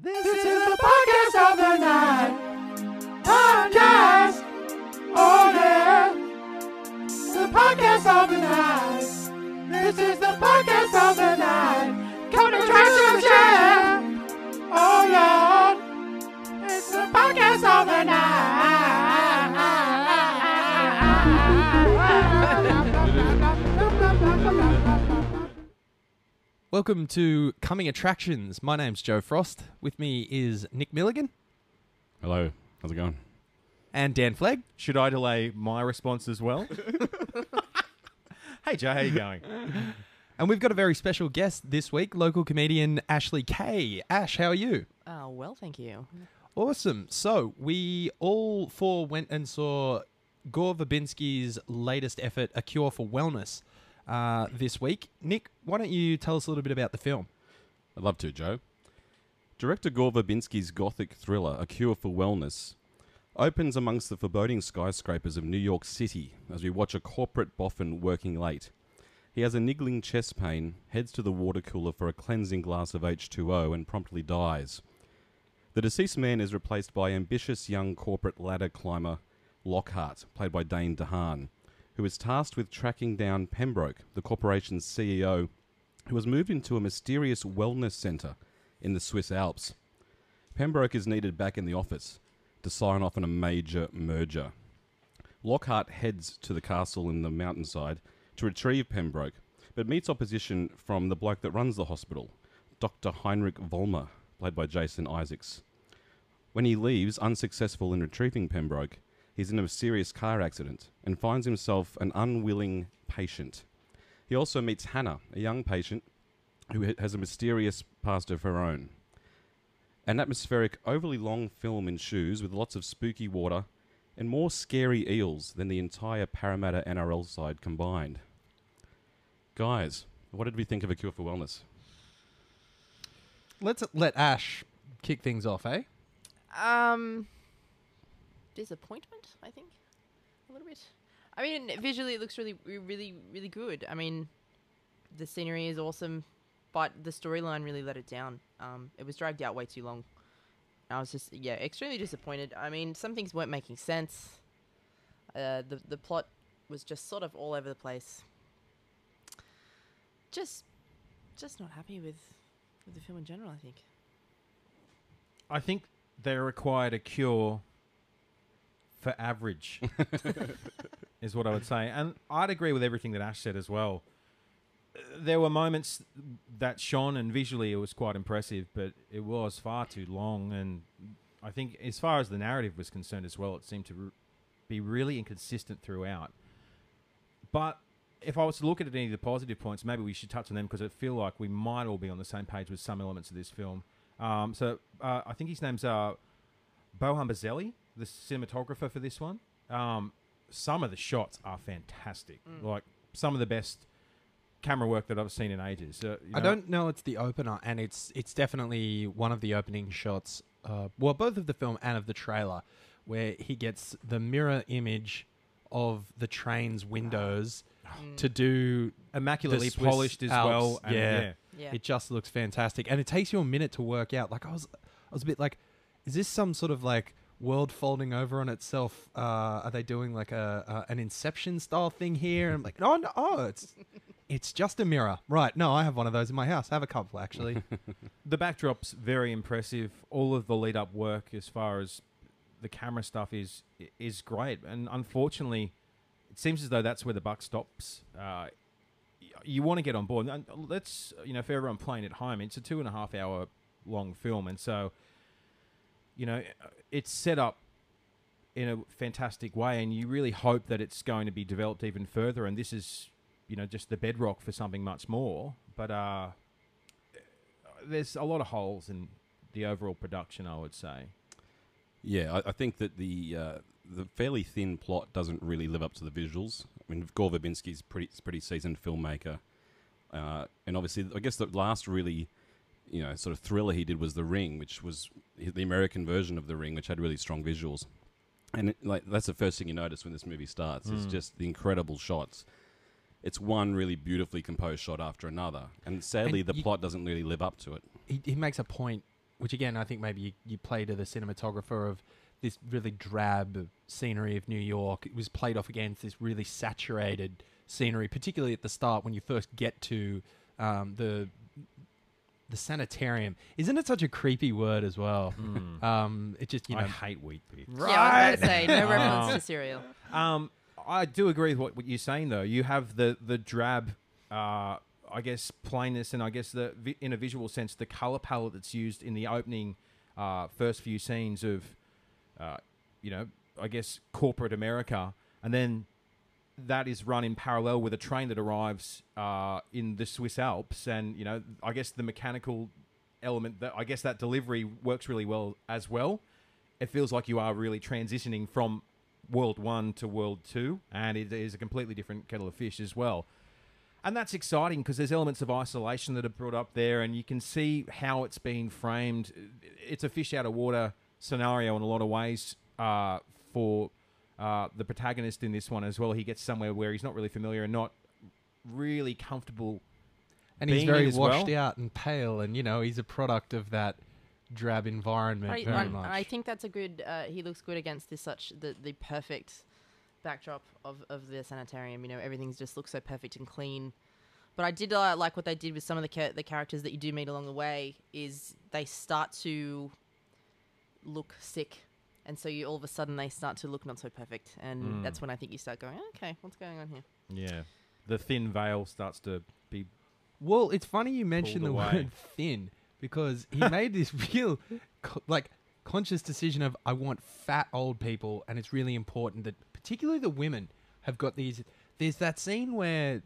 This is the podcast of the night. Podcast. Oh yeah. The podcast of the night. This is the podcast of the night. Come to trash share. Oh Lord. It's the podcast of the night. Welcome to Coming Attractions. My name's Joe Frost. With me is Nick Milligan Hello, how's it going? and Dan Flegg. Should I delay my response as well? hey Joe, how you going? And we've got a very special guest this week, local comedian Ashleigh Kay. Ash, how are you? Oh, well, thank you. Awesome. So, we all four went and saw Gore Verbinski's latest effort, A Cure for Wellness, uh, this week. Nick, why don't you tell us a little bit about the film? I'd love to, Joe. Director Gore Verbinski's gothic thriller, A Cure for Wellness, opens amongst the foreboding skyscrapers of New York City as we watch a corporate boffin working late. He has a niggling chest pain, heads to the water cooler for a cleansing glass of H2O, and promptly dies. The deceased man is replaced by ambitious young corporate ladder climber Lockhart, played by Dane DeHaan, who is tasked with tracking down Pembroke, the corporation's CEO, who has moved into a mysterious wellness centre in the Swiss Alps. Pembroke is needed back in the office to sign off on a major merger. Lockhart heads to the castle in the mountainside to retrieve Pembroke, but meets opposition from the bloke that runs the hospital, Dr. Heinrich Vollmer, played by Jason Isaacs. When he leaves, unsuccessful in retrieving Pembroke, he's in a serious car accident and finds himself an unwilling patient. He also meets Hannah, a young patient who has a mysterious past of her own. An atmospheric, overly long film in shoes with lots of spooky water and more scary eels than the entire Parramatta NRL side combined. Guys, what did we think of A Cure for Wellness? Let's let Ash kick things off, eh? Um, disappointment, I think, a little bit. I mean, visually it looks really, really, really good. I mean, the scenery is awesome, but the storyline really let it down. Um, it was dragged out way too long. I was just, yeah, extremely disappointed. I mean, some things weren't making sense. Uh, the the plot was just sort of all over the place. Just, just not happy with, with the film in general. I think. I think they required a cure for average, is what I would say. And I'd agree with everything that Ash said as well. There were moments that shone, and visually it was quite impressive, but it was far too long. And I think, as far as the narrative was concerned as well, it seemed to be really inconsistent throughout. But if I was to look at any of the positive points, maybe we should touch on them because I feel like we might all be on the same page with some elements of this film. Um, so uh, I think his name's uh, Bojan Bazelli, the cinematographer for this one. Um, some of the shots are fantastic, like some of the best camera work that I've seen in ages. Uh, you I don't know it's the opener, and it's it's definitely one of the opening shots. Uh, well, both of the film and of the trailer, where he gets the mirror image of the train's windows to do immaculately polished as Alps, well. and yeah. yeah. Yeah. It just looks fantastic, and it takes you a minute to work out. Like I was, I was a bit like, is this some sort of like world folding over on itself? Uh, are they doing like a, a an Inception style thing here? And I'm like, no, no, oh, it's it's just a mirror, right? No, I have one of those in my house. I have a couple actually. the backdrop's very impressive. All of the lead up work, as far as the camera stuff, is is great. And unfortunately, it seems as though that's where the buck stops. Uh, you want to get on board. And let's you know, for everyone playing at home, it's a two and a half hour long film, and so you know, it's set up in a fantastic way, and you really hope that it's going to be developed even further. And this is, you know, just the bedrock for something much more. But uh, there's a lot of holes in the overall production, I would say. Yeah, I, I think that the uh, the fairly thin plot doesn't really live up to the visuals. I mean, Gore Verbinski's pretty pretty seasoned filmmaker, uh, and obviously, I guess the last really, you know, sort of thriller he did was The Ring, which was the American version of The Ring, which had really strong visuals. And it, like that's the first thing you notice when this movie starts. It's just the incredible shots. It's one really beautifully composed shot after another, and sadly, And the you- plot doesn't really live up to it. he, he makes a point which again I think maybe you, you play to the cinematographer of this really drab scenery of New York. It was played off against this really saturated scenery, particularly at the start when you first get to um, the the sanitarium. Isn't it such a creepy word as well? Um, it just you know I hate wheat bix. Yeah, I was going to say no reference to cereal. Um, I do agree with what, what you're saying, though. You have the the drab, uh, I guess, plainness, and I guess the in a visual sense, the color palette that's used in the opening uh, first few scenes of, uh, you know, I guess corporate America, and then that is run in parallel with a train that arrives uh, in the Swiss Alps, and you know, I guess the mechanical element that I guess that delivery works really well as well. It feels like you are really transitioning from World One to World Two, and it is a completely different kettle of fish as well. And that's exciting because there's elements of isolation that are brought up there, and you can see how it's being framed. It's a fish out of water scenario in a lot of ways uh, for uh, the protagonist in this one as well. He gets somewhere where he's not really familiar and not really comfortable. and he's being in very washed well. out and pale, and you know he's a product of that drab environment I, very I- much. I think that's a good. Uh, he looks good against this such the the perfect backdrop of of the sanitarium. You know, everything's just looks so perfect and clean. But I did uh, like what they did with some of the ca- the characters that you do meet along the way. Is they start to look sick, and so you all of a sudden they start to look not so perfect, and Mm. that's when I think you start going, okay, what's going on here? Yeah, the thin veil starts to be. Well, it's funny you mention the away. word thin because he made this real, co- like, conscious decision of I want fat old people, and it's really important that particularly the women have got these. There's that scene where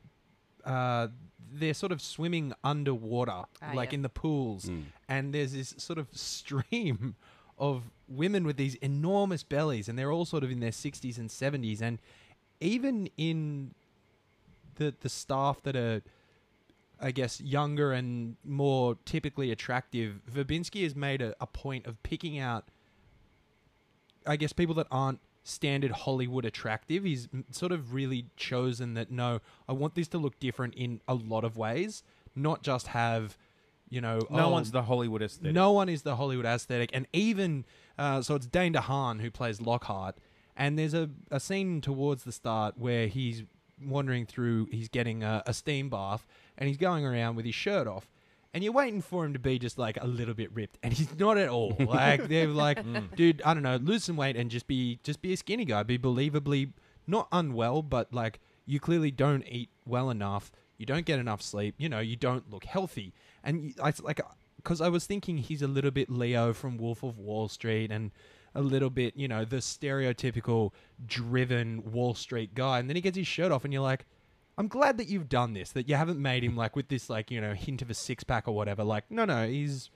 uh, they're sort of swimming underwater, Ah, like yes. in the pools, Mm. and there's this sort of stream of women with these enormous bellies, and they're all sort of in their 60s and 70s, and even in the the staff that are I guess younger and more typically attractive, Verbinski has made a, a point of picking out I guess people that aren't standard Hollywood attractive. He's sort of really chosen that no, I want this to look different in a lot of ways, not just have you know No oh, one's the Hollywood aesthetic. no one is the Hollywood aesthetic, and even uh, so, it's Dane DeHaan who plays Lockhart, and there's a, a scene towards the start where he's wandering through, he's getting a, a steam bath, and he's going around with his shirt off, and you're waiting for him to be just like a little bit ripped, and he's not at all. Like they're like, dude, I don't know, lose some weight and just be just be a skinny guy, be believably not unwell, but like you clearly don't eat well enough. You don't get enough sleep. You know, you don't look healthy. And you- I it's like because I was thinking he's a little bit Leo from Wolf of Wall Street and a little bit, you know, the stereotypical driven Wall Street guy. And then he gets his shirt off, and you're like, I'm glad that you've done this, that you haven't made him like with this, like, you know, hint of a six pack or whatever. Like, no, no, he's.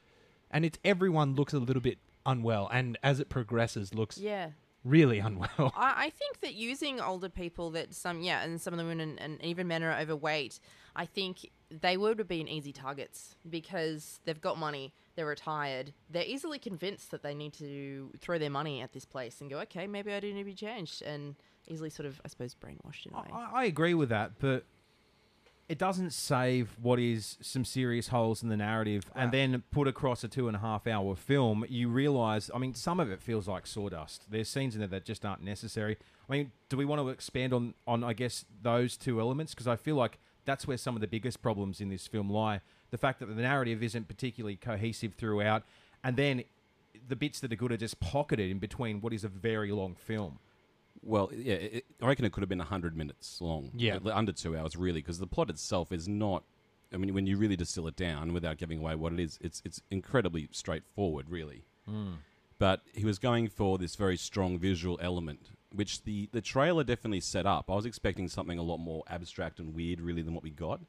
And it's everyone looks a little bit unwell, and as it progresses, looks Yeah. really unwell. I, I think that using older people that some yeah and some of the women and, and even men are overweight i think they would have been easy targets because they've got money they're retired they're easily convinced that they need to throw their money at this place and go okay maybe i do need to be changed and easily sort of i suppose brainwashed in a way I, I agree with that, but it doesn't save what is some serious holes in the narrative and then put across a two and a half hour film. You realize, I mean, some of it feels like sawdust. There's scenes in there that just aren't necessary. I mean, do we want to expand on, on I guess, those two elements? Because I feel like that's where some of the biggest problems in this film lie. The fact that the narrative isn't particularly cohesive throughout, and then the bits that are good are just pocketed in between what is a very long film. Well, yeah, it, I reckon it could have been 100 minutes long. Yeah. Under two hours, really, because the plot itself is not. I mean, when you really distill it down without giving away what it is, it's, it's incredibly straightforward, really. Hmm. But he was going for this very strong visual element, which the, the trailer definitely set up. I was expecting something a lot more abstract and weird, really, than what we got.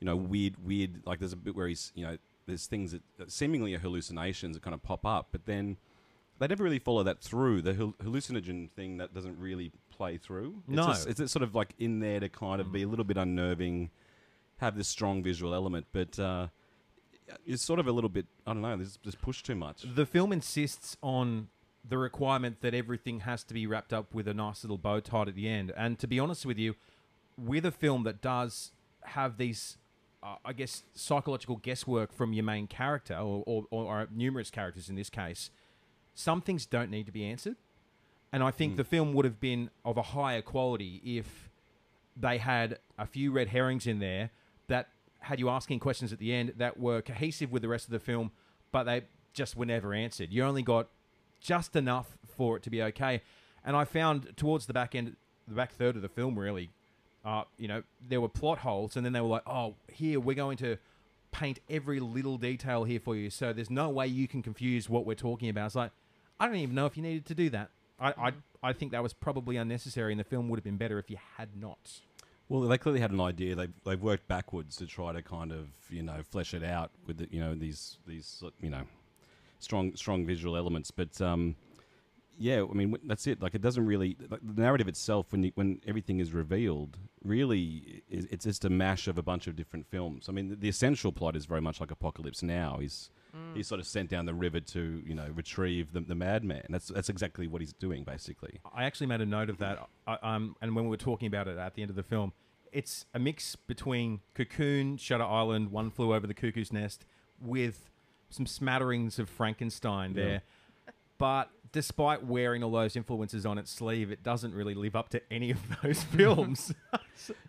You know, weird, weird. Like there's a bit where he's, you know, there's things that, that seemingly are hallucinations that kind of pop up, but then they never really follow that through. The hal- hallucinogen thing that doesn't really play through. It's No. just- it's sort of like in there to kind of be a little bit unnerving, have this strong visual element, but uh, it's sort of a little bit. I don't know. There's just pushed too much. The film insists on the requirement that everything has to be wrapped up with a nice little bow tied at the end. And to be honest with you, with a film that does have these, uh, I guess, psychological guesswork from your main character or, or, or numerous characters in this case, some things don't need to be answered. And I think the film would have been of a higher quality if they had a few red herrings in there that had you asking questions at the end that were cohesive with the rest of the film, but they just were never answered. You only got just enough for it to be okay. And I found towards the back end, the back third of the film, really, uh, you know, there were plot holes, and then they were like, "Oh, here we're going to paint every little detail here for you, so there's no way you can confuse what we're talking about." It's like, I don't even know if you needed to do that. I, I, I think that was probably unnecessary, and the film would have been better if you had not. Well, they clearly had an idea. They've, they've worked backwards to try to kind of you know flesh it out with the, you know these these you know strong strong visual elements. But um, yeah, I mean that's it. Like it doesn't really like, the narrative itself when you, when everything is revealed really is, it's just a mash of a bunch of different films. I mean the, the essential plot is very much like Apocalypse Now. He's he's sort of sent down the river to you know retrieve the, the madman. That's that's exactly what he's doing basically. I actually made a note of that. I, um, and when we were talking about it at the end of the film, it's a mix between Cocoon, Shutter Island, One Flew Over the Cuckoo's Nest, with some smatterings of Frankenstein Yeah. there. But despite wearing all those influences on its sleeve, it doesn't really live up to any of those films.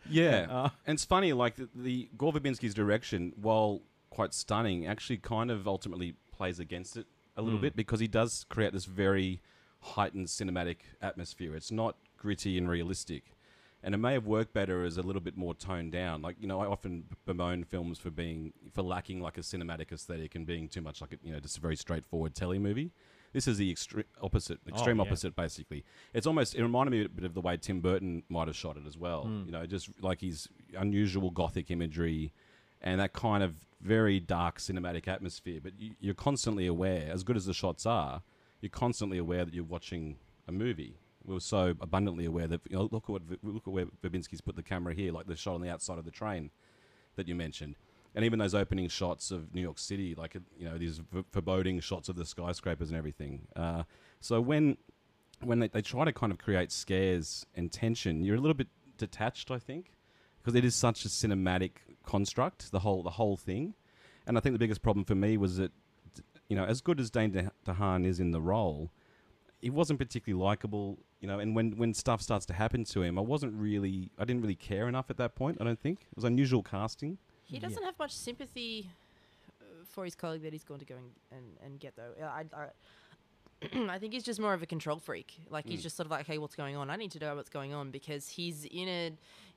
Yeah, Uh, and it's funny, like the, the Gore Verbinski's direction, while quite stunning, actually kind of ultimately plays against it a little Mm. bit because he does create this very heightened cinematic atmosphere. It's not gritty and realistic, and it may have worked better as a little bit more toned down. Like you know, I often bemoan films for being for lacking like a cinematic aesthetic and being too much like a, you know just a very straightforward telly movie. This is the extre- opposite, extreme Oh, yeah. opposite, basically. It's almost it reminded me a bit of the way Tim Burton might have shot it as well. Hmm. You know, just like his unusual gothic imagery and that kind of very dark cinematic atmosphere. But you, you're constantly aware, as good as the shots are, you're constantly aware that you're watching a movie. We were so abundantly aware that you know, look at what look at where Verbinski's put the camera here, like the shot on the outside of the train that you mentioned. And even those opening shots of New York City, like you know these foreboding shots of the skyscrapers and everything. Uh, so when when they, they try to kind of create scares and tension, you're a little bit detached, I think, because it is such a cinematic construct, the whole the whole thing. And I think the biggest problem for me was that, you know, as good as Dane De- DeHaan is in the role, he wasn't particularly likable. You know, and when when stuff starts to happen to him, I wasn't really, I didn't really care enough at that point. I don't think it was unusual casting. He doesn't have much sympathy uh, for his colleague that he's going to go and, and, and get though. I, I, I think he's just more of a control freak. Like he's just sort of like, hey, what's going on? I need to know what's going on because he's in a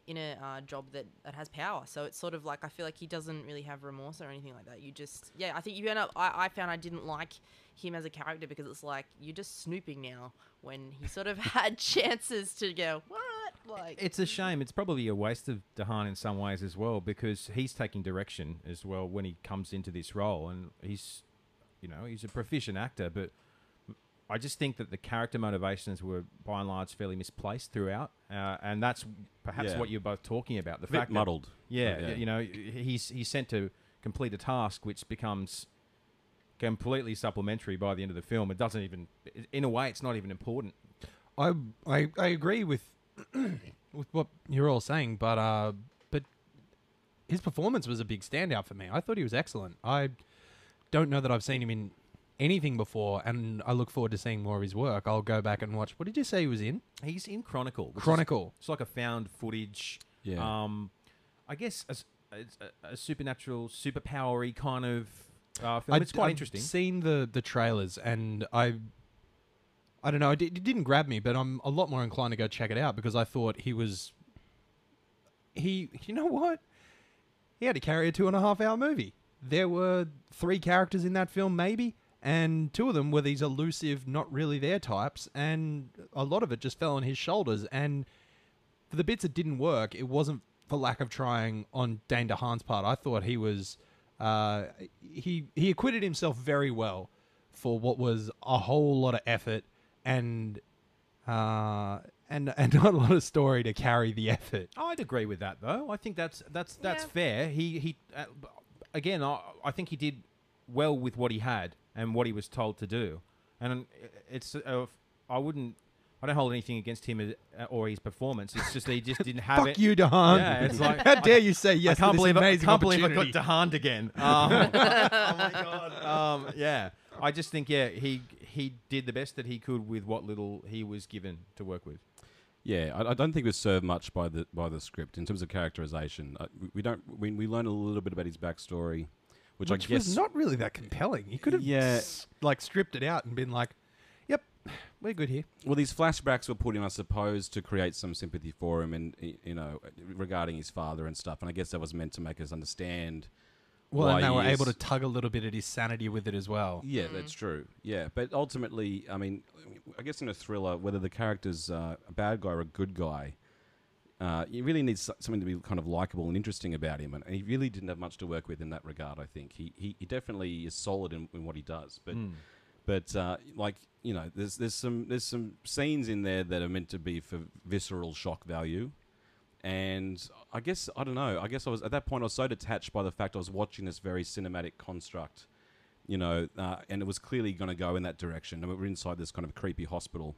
in a uh, job that, that has power. So it's sort of like I feel like he doesn't really have remorse or anything like that. You just yeah, I think you end up. I, I found I didn't like him as a character because it's like you're just snooping now when he sort of had chances to go what like It's a shame. It's probably a waste of DeHaan in some ways as well because he's taking direction as well when he comes into this role, and he's, you know, he's a proficient actor. But I just think that the character motivations were by and large fairly misplaced throughout, uh, and that's perhaps Yeah. what you're both talking about. The A bit fact that- yeah, Yeah. you know, he's he's sent to complete a task which becomes completely supplementary by the end of the film. It doesn't even, in a way, it's not even important. I I, I agree with with what you're all saying, but uh, but his performance was a big standout for me. I thought he was excellent. I don't know that I've seen him in anything before, and I look forward to seeing more of his work. I'll go back and watch. What did you say he was in? He's in Chronicle. which is- Chronicle. It's like a found footage. Yeah. Um, I guess a, s- it's a, a supernatural, superpowery kind of uh, film. It's quite interesting. Seen the the trailers, and I. I don't know. It, di- it didn't grab me, but I'm a lot more inclined to go check it out because I thought he was. He, you know what? He had to carry a two and a half hour movie. There were three characters in that film, maybe, and two of them were these elusive, not really their types, and a lot of it just fell on his shoulders. And for the bits that didn't work, it wasn't for lack of trying on Dane DeHaan's part. I thought he was uh, he he acquitted himself very well for what was a whole lot of effort and uh, and and not a lot of story to carry the effort. I'd agree with that, though. I think that's that's that's Yeah. fair. He he, uh, again, I, I think he did well with what he had and what he was told to do, and it's uh, I wouldn't I don't hold anything against him as- uh, or his performance. It's just that he just didn't have Fuck it. you, DeHaan. Yeah, it's like how dare you say yes I can't to this believe I, I amazing can't believe I got Dehand again. Um, oh my god. Um, yeah, I just think yeah he he did the best that he could with what little he was given to work with. Yeah, I, I don't think we're served much by the by the script in terms of characterization. Uh, we, we don't. We, we learn a little bit about his backstory, which, Which I guess was not really that compelling. You could have Yeah. s- like stripped it out and been like, "Yep, we're good here." Well, these flashbacks were put in, I suppose, to create some sympathy for him, and you know, regarding his father and stuff. And I guess that was meant to make us understand. Well, and they were able to tug a little bit at his sanity with it as well. Yeah, that's true. Yeah, but ultimately, I mean, I guess in a thriller, whether the character's uh, a bad guy or a good guy, uh, you really need something to be kind of likable and interesting about him, and he really didn't have much to work with in that regard. I think he he, he definitely is solid in, in what he does, but but uh, like you know, there's there's some there's some scenes in there that are meant to be for visceral shock value. And I guess I don't know. I guess I was at that point. I was so detached by the fact I was watching this very cinematic construct, you know, uh, and it was clearly going to go in that direction. And we were inside this kind of creepy hospital.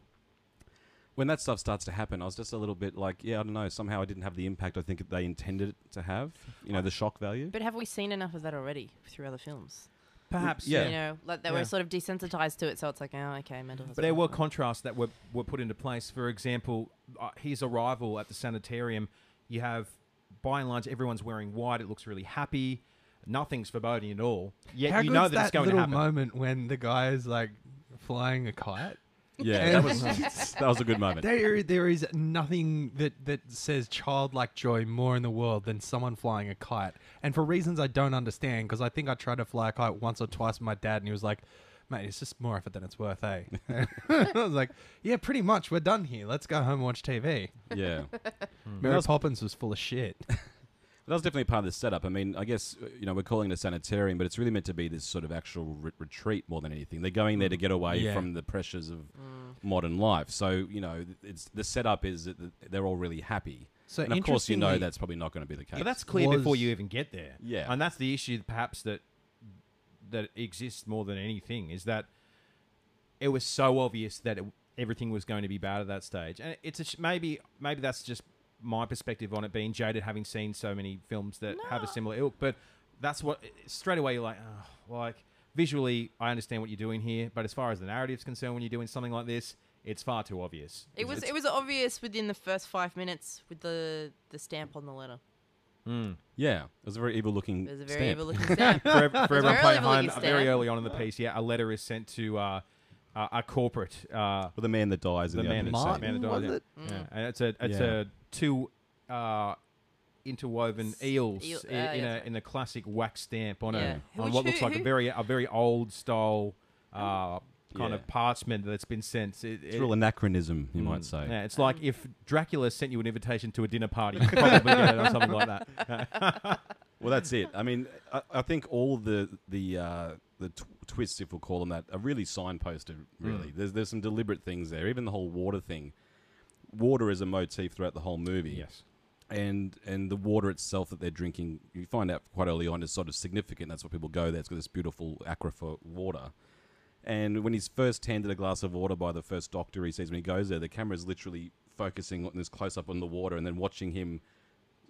When that stuff starts to happen, I was just a little bit like, yeah, I don't know. Somehow I didn't have the impact I think they intended it to have. You know, the shock value. But have we seen enough of that already through other films? Perhaps Yeah. You know, like that Yeah. we're sort of desensitized to it, so it's like, oh, okay, mental. But there were hospital. contrasts that were, were put into place. For example, uh, his arrival at the sanitarium, you have, by and large, everyone's wearing white. It looks really happy. Nothing's foreboding at all. Yet How you good's know that, that it's going to little happen. moment when the guy is like flying a kite. Yeah, that was that was a good moment. There, there is nothing that, that says childlike joy more in the world than someone flying a kite. And for reasons I don't understand, because I think I tried to fly a kite once or twice with my dad, and he was like, mate, it's just more effort than it's worth, eh? I was like, yeah, pretty much. We're done here. Let's go home and watch TV. Yeah. Mary Poppins was full of shit. That was definitely part of the setup. I mean, I guess uh, you know we're calling it a sanitarium, but it's really meant to be this sort of actual re- retreat more than anything. They're going there to get away Yeah. from the pressures of modern life. So you know, it's the setup is that th- they're all really happy. So and of course, you know interestingly- that's probably not going to be the case. But that's clear before you even get there. Yeah. and that's the issue, perhaps that that exists more than anything is that it was so obvious that it, everything was going to be bad at that stage, and it's a sh- maybe maybe that's just my perspective on it being jaded, having seen so many films that have a similar ilk. But that's what straight away you're like, oh, like visually, I understand what you're doing here, but as far as the narrative's concerned, when you're doing something like this, it's far too obvious. It was it was obvious within the first five minutes with the the stamp on the letter. Mm. yeah, it was a very evil-looking. It was a very stamp. evil looking stamp. for, ev- for everyone playing evil home, very early on in the piece, yeah, a letter is sent to uh, uh, a corporate. Uh, Well, the man that dies the in the, man, opening that, scene. man that Martin, died, was yeah. it? Yeah, and it's a it's Yeah. a two uh, interwoven eels Eel- i- uh, in yeah, a in a classic wax stamp on Yeah. a on Which- what who- looks like a who- very a very old style uh, kind Yeah. of parchment that's been sent. It, It's a real anachronism, you might Mm. say. Yeah, it's like if Dracula sent you an invitation to a dinner party, you'd probably get it or something like that. Well, that's it. I mean, I, I think all the the uh, the tw- twists, if we'll call them that, are really signposted. Really, there's there's some deliberate things there. Even the whole water thing. Water is a motif throughout the whole movie. yes. and and the water itself that they're drinking, you find out quite early on is sort of significant. That's why people go there. It's got this beautiful aquifer water. And when he's first handed a glass of water by the first doctor he sees when he goes there, the camera is literally focusing on this close up on the water and then watching him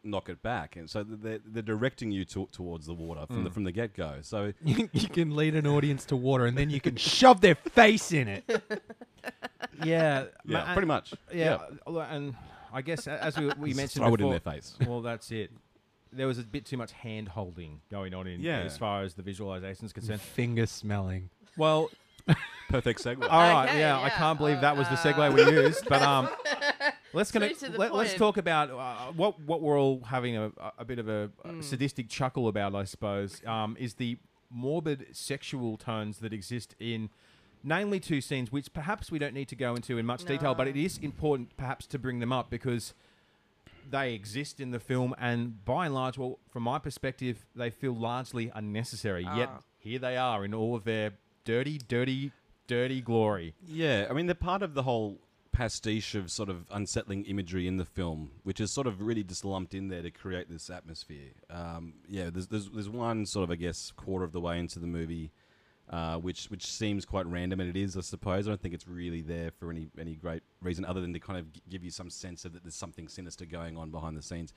knock it back. And so they're, they're directing you to, towards the water from the mm. from the get go. So you, you can lead an audience to water, and then you can shove their face in it. Yeah, yeah, ma- pretty much. Yeah, although- and I guess as we, we mentioned throw it before, in their face. well, that's it. There was a bit too much hand holding going on in Yeah. as far as the visualization is concerned. Finger smelling. Well, Perfect segue. all right, Okay, yeah, I yeah, can't believe that was the uh, segue we used, but um, let's Straight to the Let, us point. talk about uh, what what we're all having a, a bit of a, a Mm. sadistic chuckle about, I suppose. Um, is the morbid sexual tones that exist in. Namely, two scenes, which perhaps we don't need to go into in much detail, but it is important perhaps to bring them up because they exist in the film, and by and large, well, from my perspective, they feel largely unnecessary. Yet Ah. here they are in all of their dirty, dirty, dirty glory. Yeah, I mean they're part of the whole pastiche of sort of unsettling imagery in the film, which is sort of really just lumped in there to create this atmosphere. Um, yeah, there's, there's there's one sort of I guess quarter of the way into the movie. Uh, which which seems quite random, and it is, I suppose. I don't think it's really there for any any great reason other than to kind of g- give you some sense of that there's something sinister going on behind the scenes.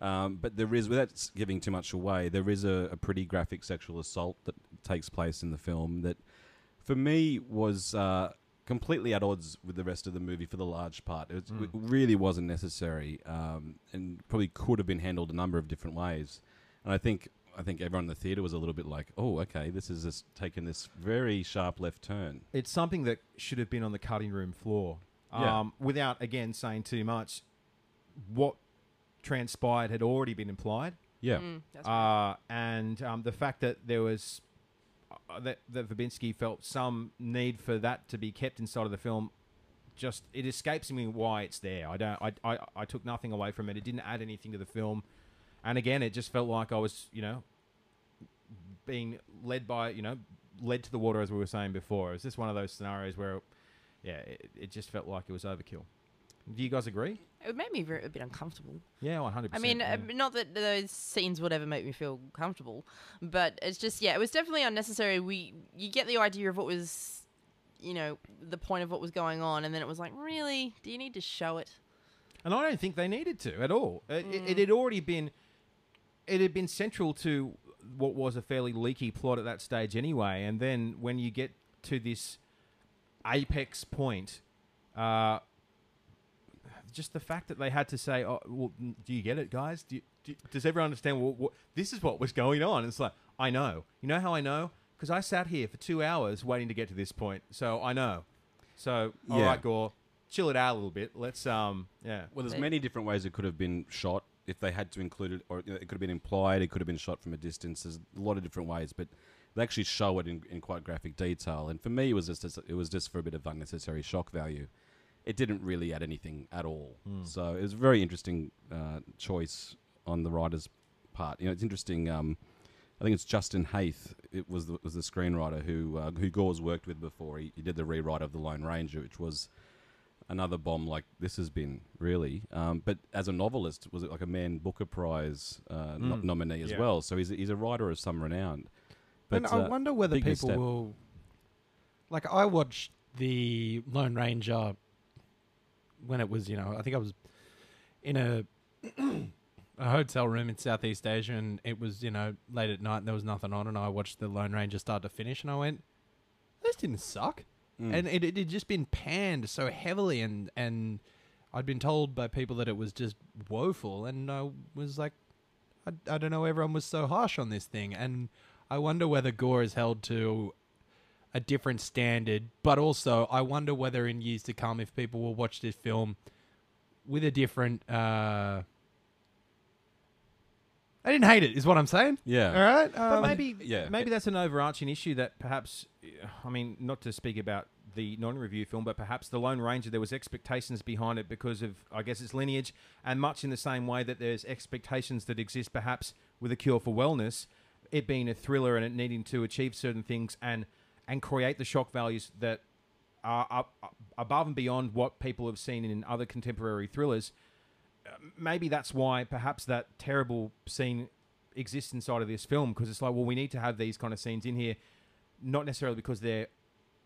Um, but there is, without giving too much away, there is a, a pretty graphic sexual assault that takes place in the film that, for me, was uh, completely at odds with the rest of the movie for the large part. It, was- it really wasn't necessary, um, and probably could have been handled a number of different ways. And I think I think everyone in the theater was a little bit like, "Oh, okay, this is just taken this very sharp left turn." It's something that should have been on the cutting room floor. Yeah. Um, without again saying too much, what transpired had already been implied. Yeah, Mm, that's right. Uh, and um, the fact that there was uh, that that Verbinski felt some need for that to be kept inside of the film, just it escapes me why it's there. I don't. I, I I took nothing away from it. It didn't add anything to the film, and again, it just felt like I was you know being led by you know led to the water as we were saying before. It was just one of those scenarios where, yeah, it, it just felt like it was overkill. Do you guys agree? It made me very, a bit uncomfortable. Yeah, one hundred I mean, uh, not that those scenes would ever make me feel comfortable, but it's just yeah, it was definitely unnecessary. We you get the idea of what was, you know, the point of what was going on, and then it was like, really, do you need to show it? And I don't think they needed to at all. It, it, Mm. it had already been, it had been central to what was a fairly leaky plot at that stage anyway. And then when you get to this apex point, uh, just the fact that they had to say, "Oh, well, do you get it, guys? Do, you, do does everyone understand what, what this is? What was going on?" It's like, I know. You know how I know? Because I sat here for two hours waiting to get to this point, so I know. So, all right, Yeah. Gore, chill it out a little bit. Let's, um, yeah. Well, there's many different ways it could have been shot if they had to include it, or you know, it could have been implied. It could have been shot from a distance. There's a lot of different ways, but they actually show it in, in quite graphic detail. And for me, it was just it was just for a bit of unnecessary shock value. It didn't really add anything at all. So it was a very interesting uh, choice on the writer's part. You know, it's interesting. Um, I think it's Justin Haythe. It was the, was the screenwriter who uh, who Gore's worked with before. He, he did the rewrite of the Lone Ranger, which was another bomb like this has been really. Um, but as a novelist, was it like a Man Booker Prize uh, Mm. nominee as Yeah. well? So he's a, he's a writer of some renown. But and I uh, wonder whether people misstep. will. Like, I watched the Lone Ranger when it was, you know, I think I was in a a hotel room in Southeast Asia, and it was, you know, late at night, and there was nothing on, and I watched the Lone Ranger start to finish, and I went, "This didn't suck," Mm. and it, it had just been panned so heavily, and and I'd been told by people that it was just woeful, and I was like, I, I don't know, everyone was so harsh on this thing, and I wonder whether Gore is held to a different standard, but also I wonder whether in years to come, if people will watch this film with a different. Uh, I didn't hate it, is what I'm saying. yeah, All right, But um, maybe, yeah. maybe that's an overarching issue that perhaps, I mean, not to speak about the non-review film, but perhaps the Lone Ranger, there was expectations behind it because of, I guess, its lineage, and much in the same way that there's expectations that exist perhaps with A Cure for Wellness, it being a thriller and it needing to achieve certain things and and create the shock values that are up, up above and beyond what people have seen in other contemporary thrillers maybe that's why perhaps that terrible scene exists inside of this film because it's like, well, we need to have these kind of scenes in here, not necessarily because they're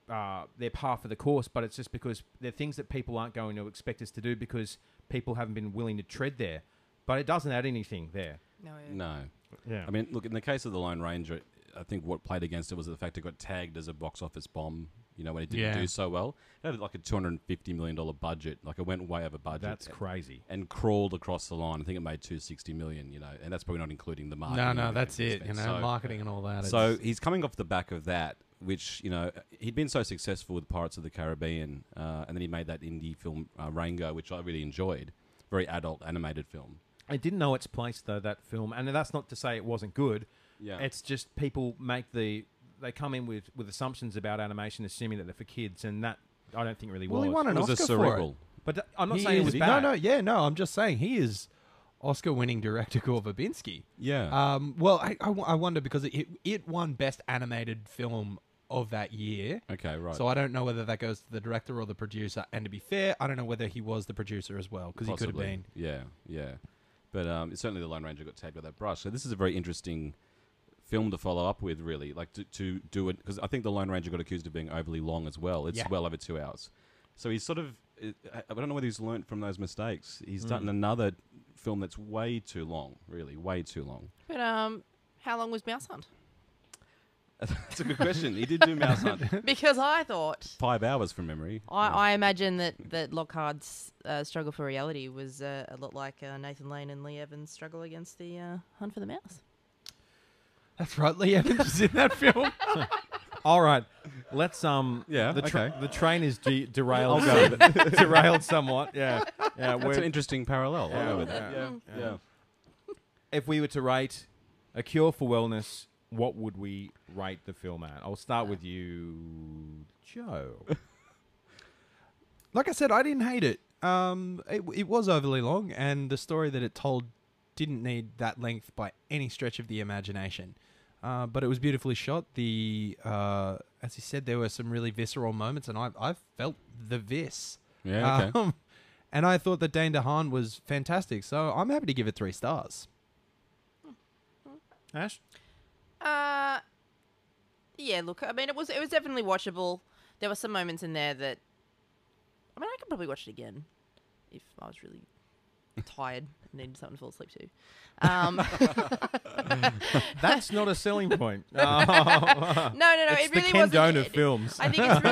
uh, they're par for the course, but it's just because they're things that people aren't going to expect us to do because people haven't been willing to tread there. But it doesn't add anything there. No, no. Yeah. I mean, look, in the case of the Lone Ranger, I think what played against it was the fact it got tagged as a box office bomb. You know, when it didn't Yeah. do so well, it had like a two hundred and fifty million dollar budget. Like it went way over budget. that's crazy. and crawled across the line. I think it made 260 million, you know, and that's probably not including the marketing. no, and no, everything that's he it. You know, spent. So- marketing and all that. So it's- he's coming off the back of that, which you know he'd been so successful with Pirates of the Caribbean, uh, and then he made that indie film uh, Rango, which I really enjoyed. Very adult animated film. It didn't know its place though that film, and that's not to say it wasn't good. Yeah, It's just people make the they come in with with assumptions about animation, assuming that they're for kids, and that I don't think really well, was. he won it an was a Oscar for it. But th- I'm not He saying it is- was bad. No, no, yeah, no. I'm just saying he is Oscar-winning director Gore Verbinski. Yeah, Um, well, I, I, w- I wonder because it it won best animated film of that year. okay, right. So I don't know whether that goes to the director or the producer. And to be fair, I don't know whether he was the producer as well because he could have Possibly. been. Yeah, yeah. But um, certainly the Lone Ranger got tagged with that brush. So this is a very interesting film to follow up with, really, like to, to do it because I think the Lone Ranger got accused of being overly long as well. It's Yeah. well over two hours, so he's sort of I I don't know whether he's learnt from those mistakes. He's Mm. done another film that's way too long, really, way too long. But um, how long was MouseHunt? That's a good question. He did do MouseHunt Because I thought five hours from memory. I, Yeah. I imagine that that Lockhart's uh, struggle for reality was uh, a lot like uh, Nathan Lane and Lee Evans' struggle against the uh, Hunt for the Mouse. That's right. Lee Evans is in that film. All right, let's um. Yeah, The tra- okay. the train is de- derailed. I'll go derailed somewhat. Yeah. Yeah. That's we're- an interesting parallel. I'll Yeah, go with that. yeah, Yeah, yeah. yeah. if we were to rate a cure for wellness, what would we rate the film at? I'll start with you, Joe. like I said, I didn't hate it. Um, it, it was overly long, and the story that it told didn't need that length by any stretch of the imagination. Uh, but it was beautifully shot. The uh, as he said, there were some really visceral moments, and I I felt the vis. Yeah, okay. Um, and I thought that Dane DeHaan was fantastic, so I'm happy to give it three stars. Ash. Uh, yeah. Look, I mean, it was it was definitely watchable. There were some moments in there that, I mean, I could probably watch it again if I was really tired and needed something to fall asleep to. Um, That's not a selling point. No, no, no. it's it the really Ken wasn't. Doan of it- films. I think it's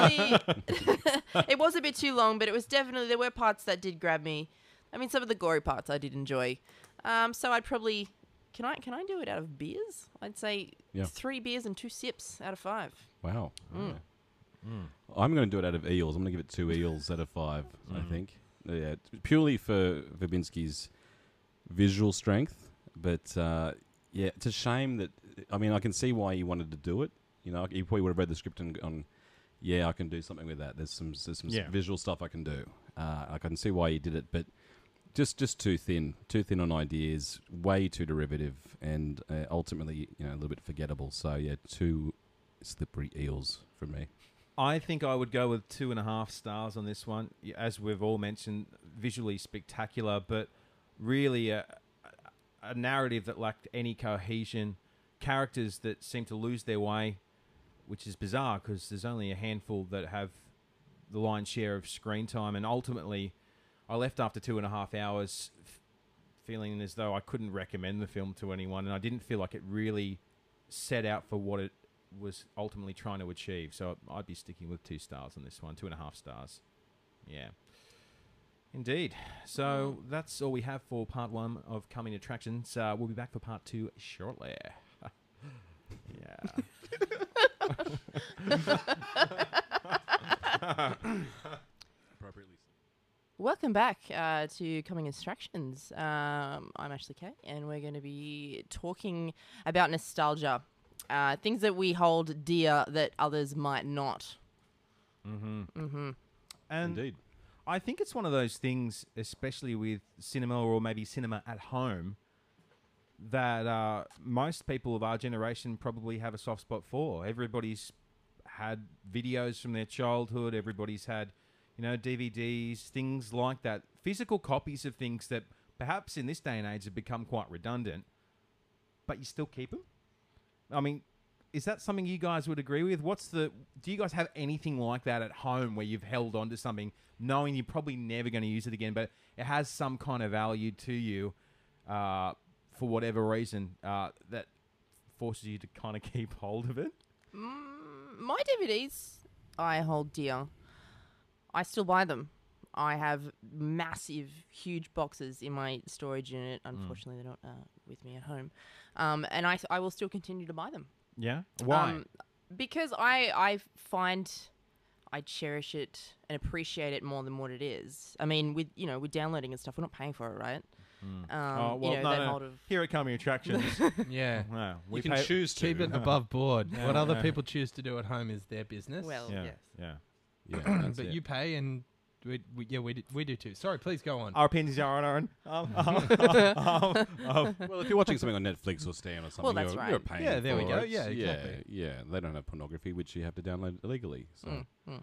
really. it was a bit too long, but it was definitely there were parts that did grab me. I mean, some of the gory parts I did enjoy. Um, so I'd probably can I can I do it out of beers? I'd say Yeah. three beers and two sips out of five. Wow. Mm. Yeah. I'm going to do it out of eels. I'm going to give it two eels out of five. I Mm. think. Yeah, purely for Verbinski's visual strength, but uh, yeah, it's a shame that. I mean, I can see why he wanted to do it. You know, he probably would have read the script and gone, "Yeah, I can do something with that." There's some there's some Yeah. visual stuff I can do. Uh, I can see why he did it, but just just too thin, too thin on ideas, way too derivative, and uh, ultimately, you know, a little bit forgettable. So yeah, two slippery eels for me. I think I would go with two and a half stars on this one. As we've all mentioned, visually spectacular, but really a, a narrative that lacked any cohesion, characters that seem to lose their way, which is bizarre because there's only a handful that have the lion's share of screen time, and ultimately, I left after two and a half hours f- feeling as though I couldn't recommend the film to anyone, and I didn't feel like it really set out for what it was ultimately trying to achieve. So I'd be sticking with two stars on this one, two and a half stars. Yeah. Indeed. So that's all we have for part one of Coming Attractions. Uh, we'll be back for part two shortly. yeah. Appropriately. Welcome back uh, to Coming Instructions. Um, I'm Ashleigh Kay, and we're going to be talking about nostalgia, uh, things that we hold dear that others might not. Mm-hmm. Mm-hmm. And Indeed. I think it's one of those things, especially with cinema or maybe cinema at home, that uh, most people of our generation probably have a soft spot for. Everybody's had videos from their childhood. Everybody's had, you know, DVDs, things like that. Physical copies of things that perhaps in this day and age have become quite redundant, but you still keep them. I mean, is that something you guys would agree with? What's the? Do you guys have anything like that at home where you've held on to something, knowing you're probably never going to use it again, but it has some kind of value to you, uh, for whatever reason, uh, that forces you to kind of keep hold of it? Mm, my DVDs I hold dear. I still buy them. I have massive, huge boxes in my storage unit. Unfortunately, they're not uh, with me at home, um, and I I will still continue to buy them. Yeah. Why? Um, because I I find I cherish it and appreciate it more than what it is. I mean, with you know, with downloading and stuff, we're not paying for it, right? Um, oh well, you know, no, that no. of Here at Coming Attractions. Yeah. wow, we You can pay- choose to. Keep it above board. Yeah, what other people choose to do at home is their business. well, Yeah, yes. yeah. Yeah, but it. you pay, and we, we yeah we do, we do too. Sorry, please go on. Our opinions are on our own. Um, um, um, um, Well, if you're watching something on Netflix or Stan or something, that's you're, right. you're paying Yeah, there we for go. it. Yeah, exactly. Yeah, yeah. They don't have pornography, which you have to download illegally. So Mm, mm.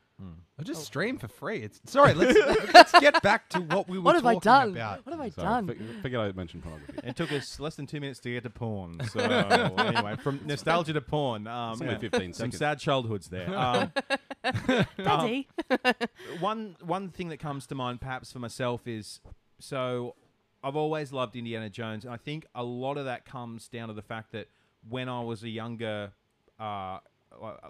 I just stream for free. It's sorry. Let's let's get back to what we were What have I talking done? about. What have I Sorry, done? for- forget I mentioned pornography. it took us less than two minutes to get to porn. So anyway, from nostalgia to porn, um, It's only yeah, 15 some seconds. sad childhoods there. Um, Daddy. one one thing that comes to mind, perhaps for myself, is so I've always loved Indiana Jones, and I think a lot of that comes down to the fact that when I was a younger, uh, li-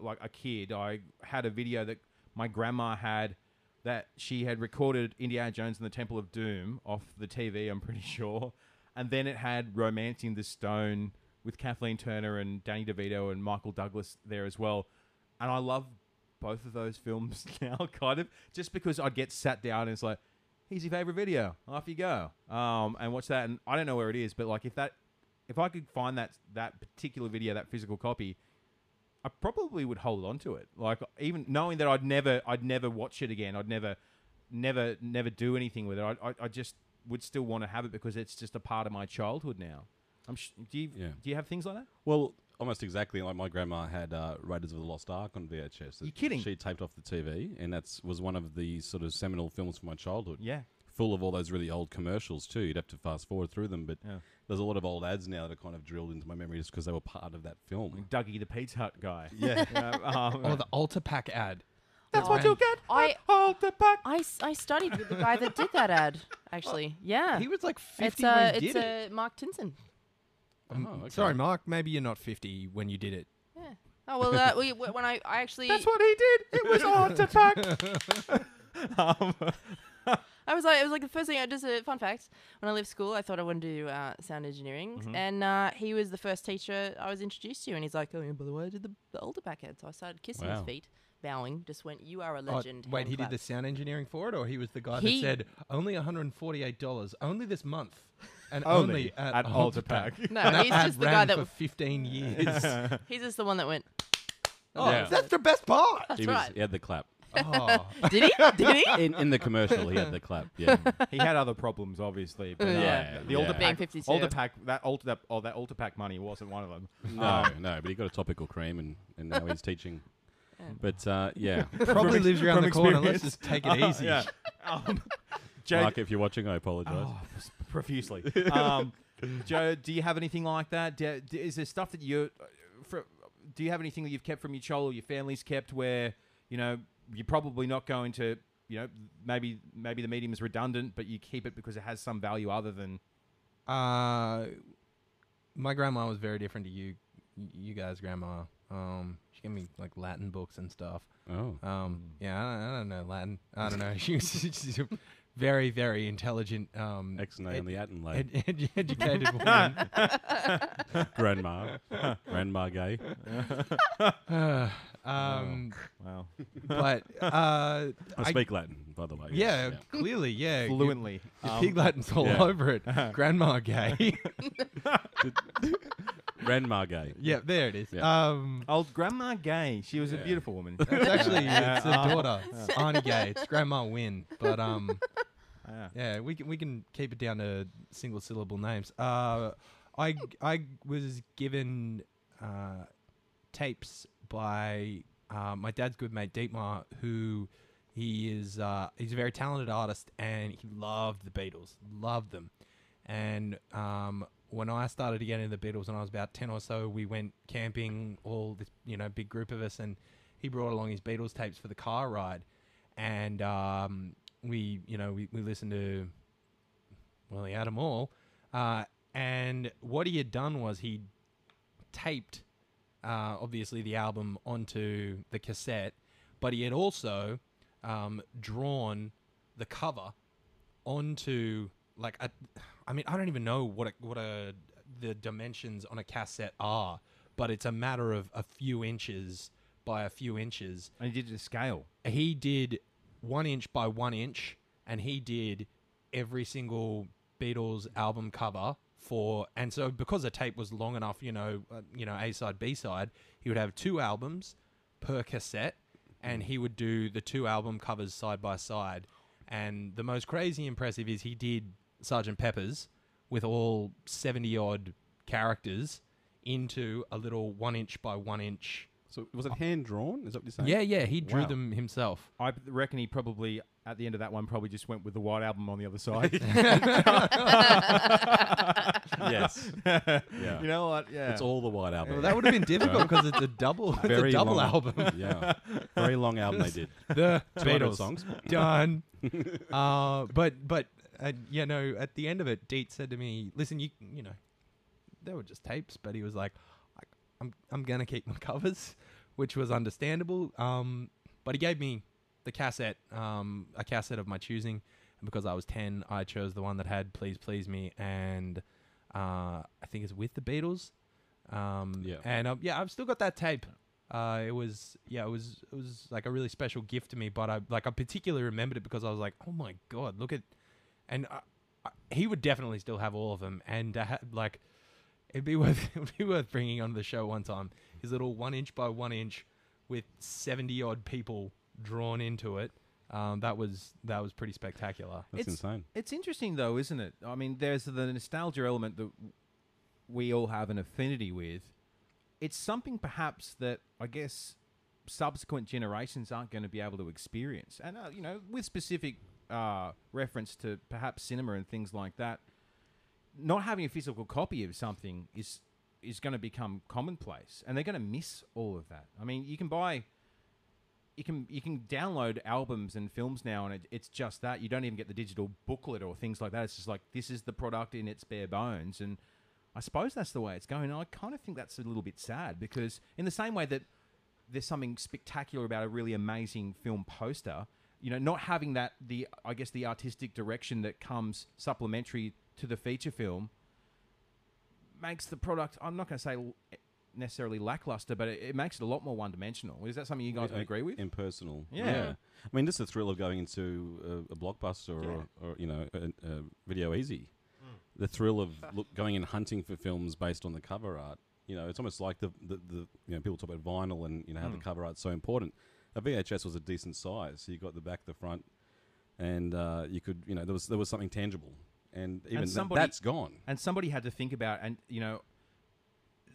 like a kid, I had a video that my grandma had that she had recorded Indiana Jones and the Temple of Doom off the TV. I'm pretty sure, and then it had Romancing the Stone with Kathleen Turner and Danny DeVito and Michael Douglas there as well, and I love both of those films now, kind of, just because I'd get sat down and it's like, here's your favorite video, off you go, um, and watch that. And I don't know where it is, but like if that, if I could find that that particular video, that physical copy, I probably would hold on to it. Like even knowing that I'd never, I'd never watch it again. I'd never, never, never do anything with it. I, I, I just would still want to have it because it's just a part of my childhood now. I'm. Sh- do you Yeah. do you have things like that? Well, almost exactly like my grandma had uh, Raiders of the Lost Ark on VHS. You kidding? She taped off the TV, and that's was one of the sort of seminal films from my childhood. Yeah. Full of all those really old commercials too. You'd have to fast forward through them, but Yeah. There's a lot of old ads now that are kind of drilled into my memory just because they were part of that film. Dougie the Pizza Hut guy. Yeah. um, Or the Ultra Pack ad. That's what you get. I- hold the pack. I, s- I studied with the guy that did that ad. Actually, yeah. He was like fifty uh, when he it's did it. uh, Mark Tinson. Um, Oh, okay. Sorry, Mark. Maybe you're not fifty when you did it. Yeah. Oh well, uh, we, w- when I I actually That's what he did. It was hard to pack. um, I was like, it was like the first thing. I just a fun fact. When I left school, I thought I wanted to do uh, sound engineering, Mm-hmm. and uh, he was the first teacher I was introduced to, and he's like, "Oh, yeah, by the way, I did the, the older back head." So I started kissing his feet, bowing, just went, "You are a Oh, legend." wait, hand he did the clap." sound engineering for it, or he was the guy He- that said only one hundred and forty-eight dollars, only this month, and Only only, at, at Ultra Ultra Pack. No, And that he's ad just the ran guy that for fifteen years. he's just the one that went. oh, Yeah. that's the best part. That's he, was, right. he had the clap. Oh, Did he? Did he? In, in the commercial, he had the clap. Yeah. he had other problems, obviously. But uh, Yeah, the older yeah. Being pack, 52. older pack, that alter that, oh, that older pack money wasn't one of them. No, no, but he got a topical cream, and, and now he's teaching. But uh, yeah, probably lives around the corner. Let's just take it easy. yeah. Um, Joe, Mark, if you're watching, I apologise. oh, s- profusely. Um, Joe, do you have anything like that? Do, do- is there stuff that you, uh, for, do you have anything that you've kept from your child or your family's kept where you know you're probably not going to, you know, maybe maybe the medium is redundant, but you keep it because it has some value other than Uh, my grandma was very different to you, you guys' grandma. Um, she gave me like Latin books and stuff. Oh, Um, yeah, I don't, I don't know Latin. I don't know. She was she's a very, very intelligent, um, X and A ed- on the Atten ed- ed- educated woman. Grandma. Grandma gay. Uh, um, well but uh, I speak Latin, by the way. yeah, clearly, yeah, fluently. your Um, pig Latin's all yeah. over it. Grandma gay. Grandma gay. yeah, there it is. Yeah. Um, Old Grandma Gay. She was a Yeah. beautiful woman. it's actually Yeah, it's a uh, daughter. It's Auntie Gay. It's Grandma Win. But um, Yeah. yeah, we can we can keep it down to single syllable names. Uh, I I was given uh, tapes by uh, my dad's good mate Dietmar, who he is uh, he's a very talented artist and he loved the Beatles, loved them. And um, when I started to get into the Beatles when I was about ten or so, we went camping, all this you know big group of us, and he brought along his Beatles tapes for the car ride, and um, we you know we, we listened to well he had them all, uh, and what he had done was he taped uh, obviously the album onto the cassette, but he had also um, drawn the cover onto like a, I mean I don't even know what a, what a the dimensions on a cassette are, but it's a matter of a few inches by a few inches. And he did it to scale. He did one inch by one inch, and he did every single Beatles album cover for, and so because the tape was long enough, you know, uh, you know, A side, B side, he would have two albums per cassette, and he would do the two album covers side by side, and the most crazy impressive is he did Sergeant Pepper's with all seventy odd characters into a little one inch by one inch. So was it hand drawn? Is that what you're saying? Yeah, yeah, he drew Wow. them himself. I reckon he probably at the end of that one probably just went with the White Album on the other side. yes. Yeah. You know what? Yeah. It's all the White Album. Well, that would have been difficult because it's a double, it's a double long. album. yeah. Very long album they did. the 200 Beatles songs. done. uh, but but uh, you know, at the end of it, Deet said to me, "Listen, you you know, they were just tapes, but he was like, I, I'm I'm gonna keep my covers, which was understandable. Um, but he gave me the cassette, um, a cassette of my choosing, and because I was ten, I chose the one that had "Please Please Me" and uh, I think it's with the Beatles. Um, Yeah. and um, yeah, I've still got that tape. Uh, it was yeah, it was it was like a really special gift to me. But I like I particularly remembered it because I was like, oh my god, look at, and I, I, he would definitely still have all of them. And uh, like, it'd be worth it'd be worth bringing on the show one time. His little one inch by one inch with seventy odd people drawn into it. Um, that was that was pretty spectacular. That's It's- insane. It's interesting though, isn't it? I mean, there's the nostalgia element that we all have an affinity with. It's something perhaps that I guess subsequent generations aren't going to be able to experience, and uh, you know, with specific uh, reference to perhaps cinema and things like that. Not having a physical copy of something is is going to become commonplace, and they're going to miss all of that. I mean, you can buy you can you can download albums and films now, and it, it's just that you don't even get the digital booklet or things like that. It's just like this is the product in its bare bones, and I suppose that's the way it's going. And I kind of think that's a little bit sad because in the same way that there's something spectacular about a really amazing film poster, you know, not having that the I guess the artistic direction that comes supplementary to the feature film makes the product. I'm not going to say necessarily lackluster, but it, it makes it a lot more one dimensional. Is that something you guys would agree with? Impersonal. Yeah. I mean, just the thrill of going into a, a blockbuster or, or, you know, a, a Video Ezy. The thrill of look, going and hunting for films based on the cover art. You know, it's almost like the, the, the you know, people talk about vinyl and, you know, how the cover art's so important. A VHS was a decent size. So you got the back, the front, and uh, you could, you know, there was, there was something tangible. And even th- somebody- that's gone. and somebody had to think about and you know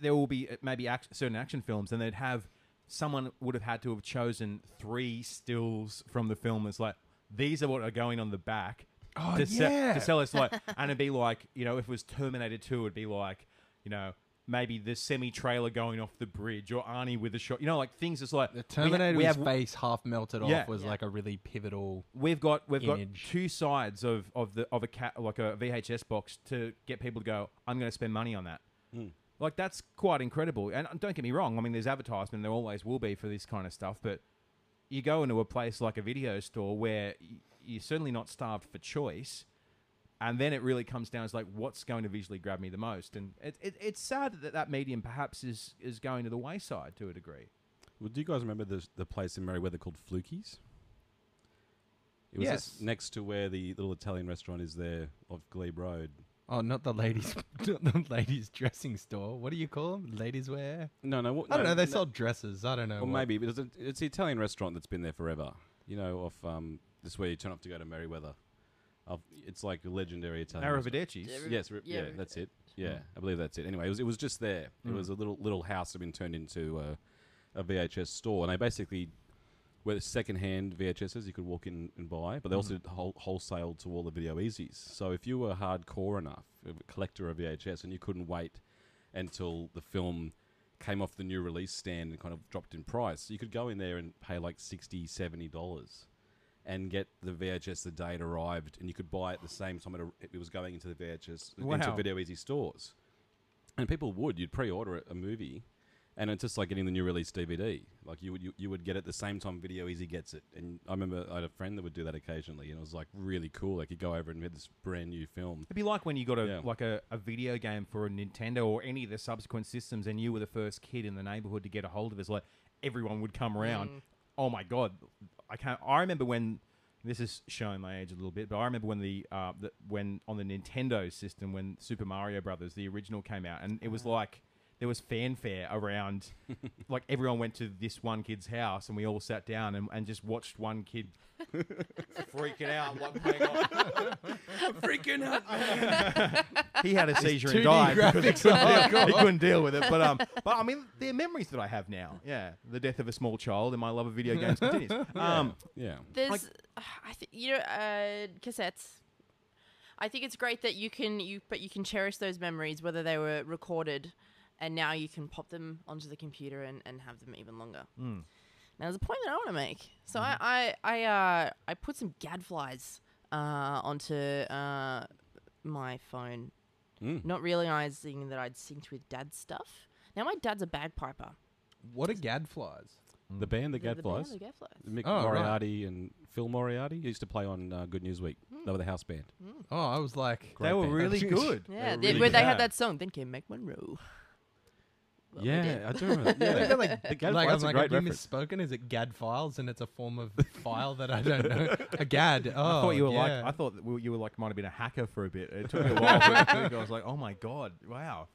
there will be uh, maybe act- certain action films and they'd have someone would have had to have chosen three stills from the film It's like these are what are going on the back Oh, to, se- to sell us like and it'd be like you know if it was terminator 2 it'd be like you know maybe the semi trailer going off the bridge or arnie with a shot you know like things that's like The we ha- we have, face half melted Yeah. off, was Yeah. like a really pivotal. we've got we've image. got two sides of, of the of a cat like a VHS box to get people to go. I'm going to spend money on that. Like that's quite incredible. And uh, don't get me wrong. I mean, there's advertisement. There always will be for this kind of stuff. But you go into a place like a video store where you're certainly not starved for choice. And then it really comes down to like what's going to visually grab me the most. And it, it, it's sad that that medium perhaps is is going to the wayside to a degree. Well, do you guys remember the the place in Merewether called Flukies? It was Yes. next to where the little Italian restaurant is there off Glebe Road. Oh, not the ladies, not the ladies' dressing store. What do you call them? Ladies' wear? No, no, what, I don't no, know. They no, sold dresses. I don't know. Or what- maybe but it's, a, it's the Italian restaurant that's been there forever. You know, off um, this where you turn off to go to Merewether. Of, it's like a legendary Italian. restaurant. Arrivederci's. Yes, Yeah, yeah, that's it. Yeah, I believe that's it. Anyway, it was it was just there. It Mm. was a little little house that had been turned into a, a VHS store, and they basically were second-hand VHSs you could walk in and buy, but they also did whole, wholesale to all the Video Ezys. So if you were hardcore enough, a collector of VHS, and you couldn't wait until the film came off the new release stand and kind of dropped in price, you could go in there and pay like 60 70 dollars and get the VHS the day it arrived, and you could buy it the same time it, was going into the VHS into Video Ezy stores. And people would you'd pre-order a- a movie, and it's just like getting the new release DVD. Like you would you, you would get it the same time Video Ezy gets it. And I remember I had a friend that would do that occasionally, and it was like really cool. Like you go over and had this brand new film. It'd be like when you got a Yeah. like a, a video game for a Nintendo or any of the subsequent systems, and you were the first kid in the neighborhood to get a hold of it. It's like everyone would come around. Mm. Oh my god, I can't. I remember when this is showing my age a little bit, but I remember when the, uh, the when on the Nintendo system when Super Mario Brothers the original came out, and it was like there was fanfare around. like everyone went to this one kid's house, and we all sat down and, and just watched one kid freaking out, like playing off. Freaking out. he had a seizure and died because he couldn't, Oh, deal, he couldn't deal with it. But um, but I mean, they're memories that I have now. Yeah, the death of a small child and my love of video games continues. Um, Yeah. There's, Like- I think you know, uh, cassettes. I think it's great that you can you, but you can cherish those memories whether they were recorded, and now you can pop them onto the computer and, and have them even longer. mm. Now, there's a point that I want to make. So I I I, uh, I put some Gadflys uh, onto uh, my phone, Mm. not realizing that I'd synced with dad's stuff. Now my dad's a bagpiper. What are Gadflys? The band, the, The- the band, Gadflys. the Gadflys. Mick Oh, right. Moriarty and Phil Moriarty used to play on uh, Good News Week. They were the house band. Oh, I was like, Great they were band. really good. Yeah, were they, really they good. had that song. Then came Mac Monroe. Well, yeah, I do remember. Yeah, They're like, the Gadflys like, I'm are like, great have you reference. misspoken? Is it gad files and it's a form of file that I don't know? A gad. Oh, I thought you were yeah. like I thought that you were like might have been a hacker for a bit. It took me a while. to think. I was like, oh my god, wow.